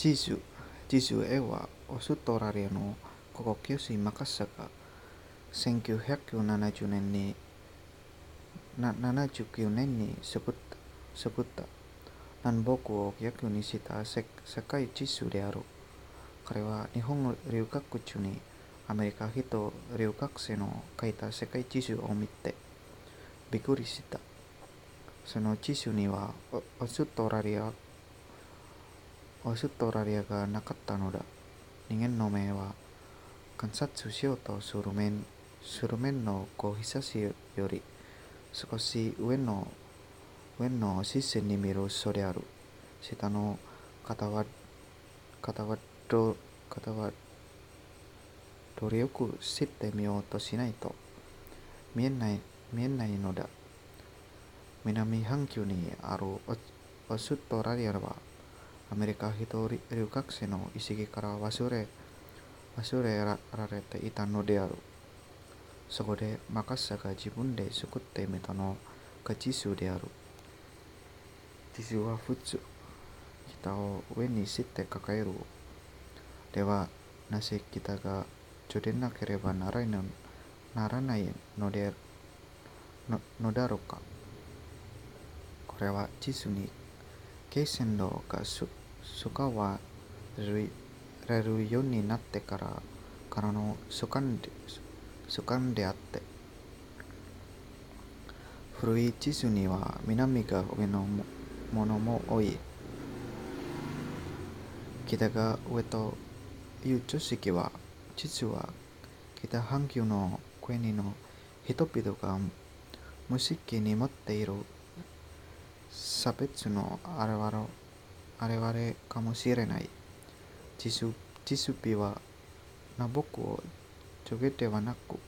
地図地図へはオーストラリアの国境水マカサが1970年に79年に作った作った南北を逆にした世界地図である。彼は日本留学中にアメリカ人留学生の書いた世界地図を見てびっくりした。その地図にはオーストラリアオーストラリアがなかったのだ。人間の目は観察しようとする面する面の小久しより少し上の上の視線に見るそである。下の方は方はど方は努力してみようとしないと見えない見えないのだ。南半球にあるオーストラリアはアメリカ人留学生の意識から忘れ忘れられていたのである。そこでマカサが自分で作ってみたのが地図である。地図は普通、北を上にして抱える。では、なぜ北が除でなければならないならないのでののだろうか。これは地図に経線路がす使われるようになってからからの主観で主観であって古い地図には南が上のものも多い。北が上という常識は実は北半球の国の人々が無意識に持っている差別のあれわれかもしれない。地図地図日は南北を上下ではなく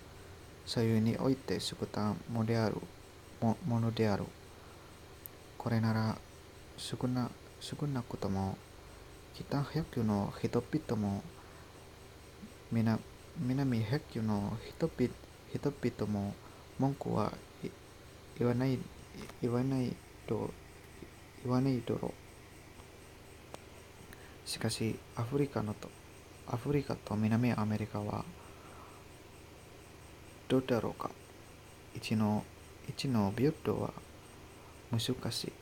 左右において作ったもであるもものである。これなら少な少なくとも北百球の人々も南南百球の人々人々も文句は言わない言わないと言わないだろう。しかしアフリカのとアフリカと南アメリカはどうだろうか一の一のビュッドは難しい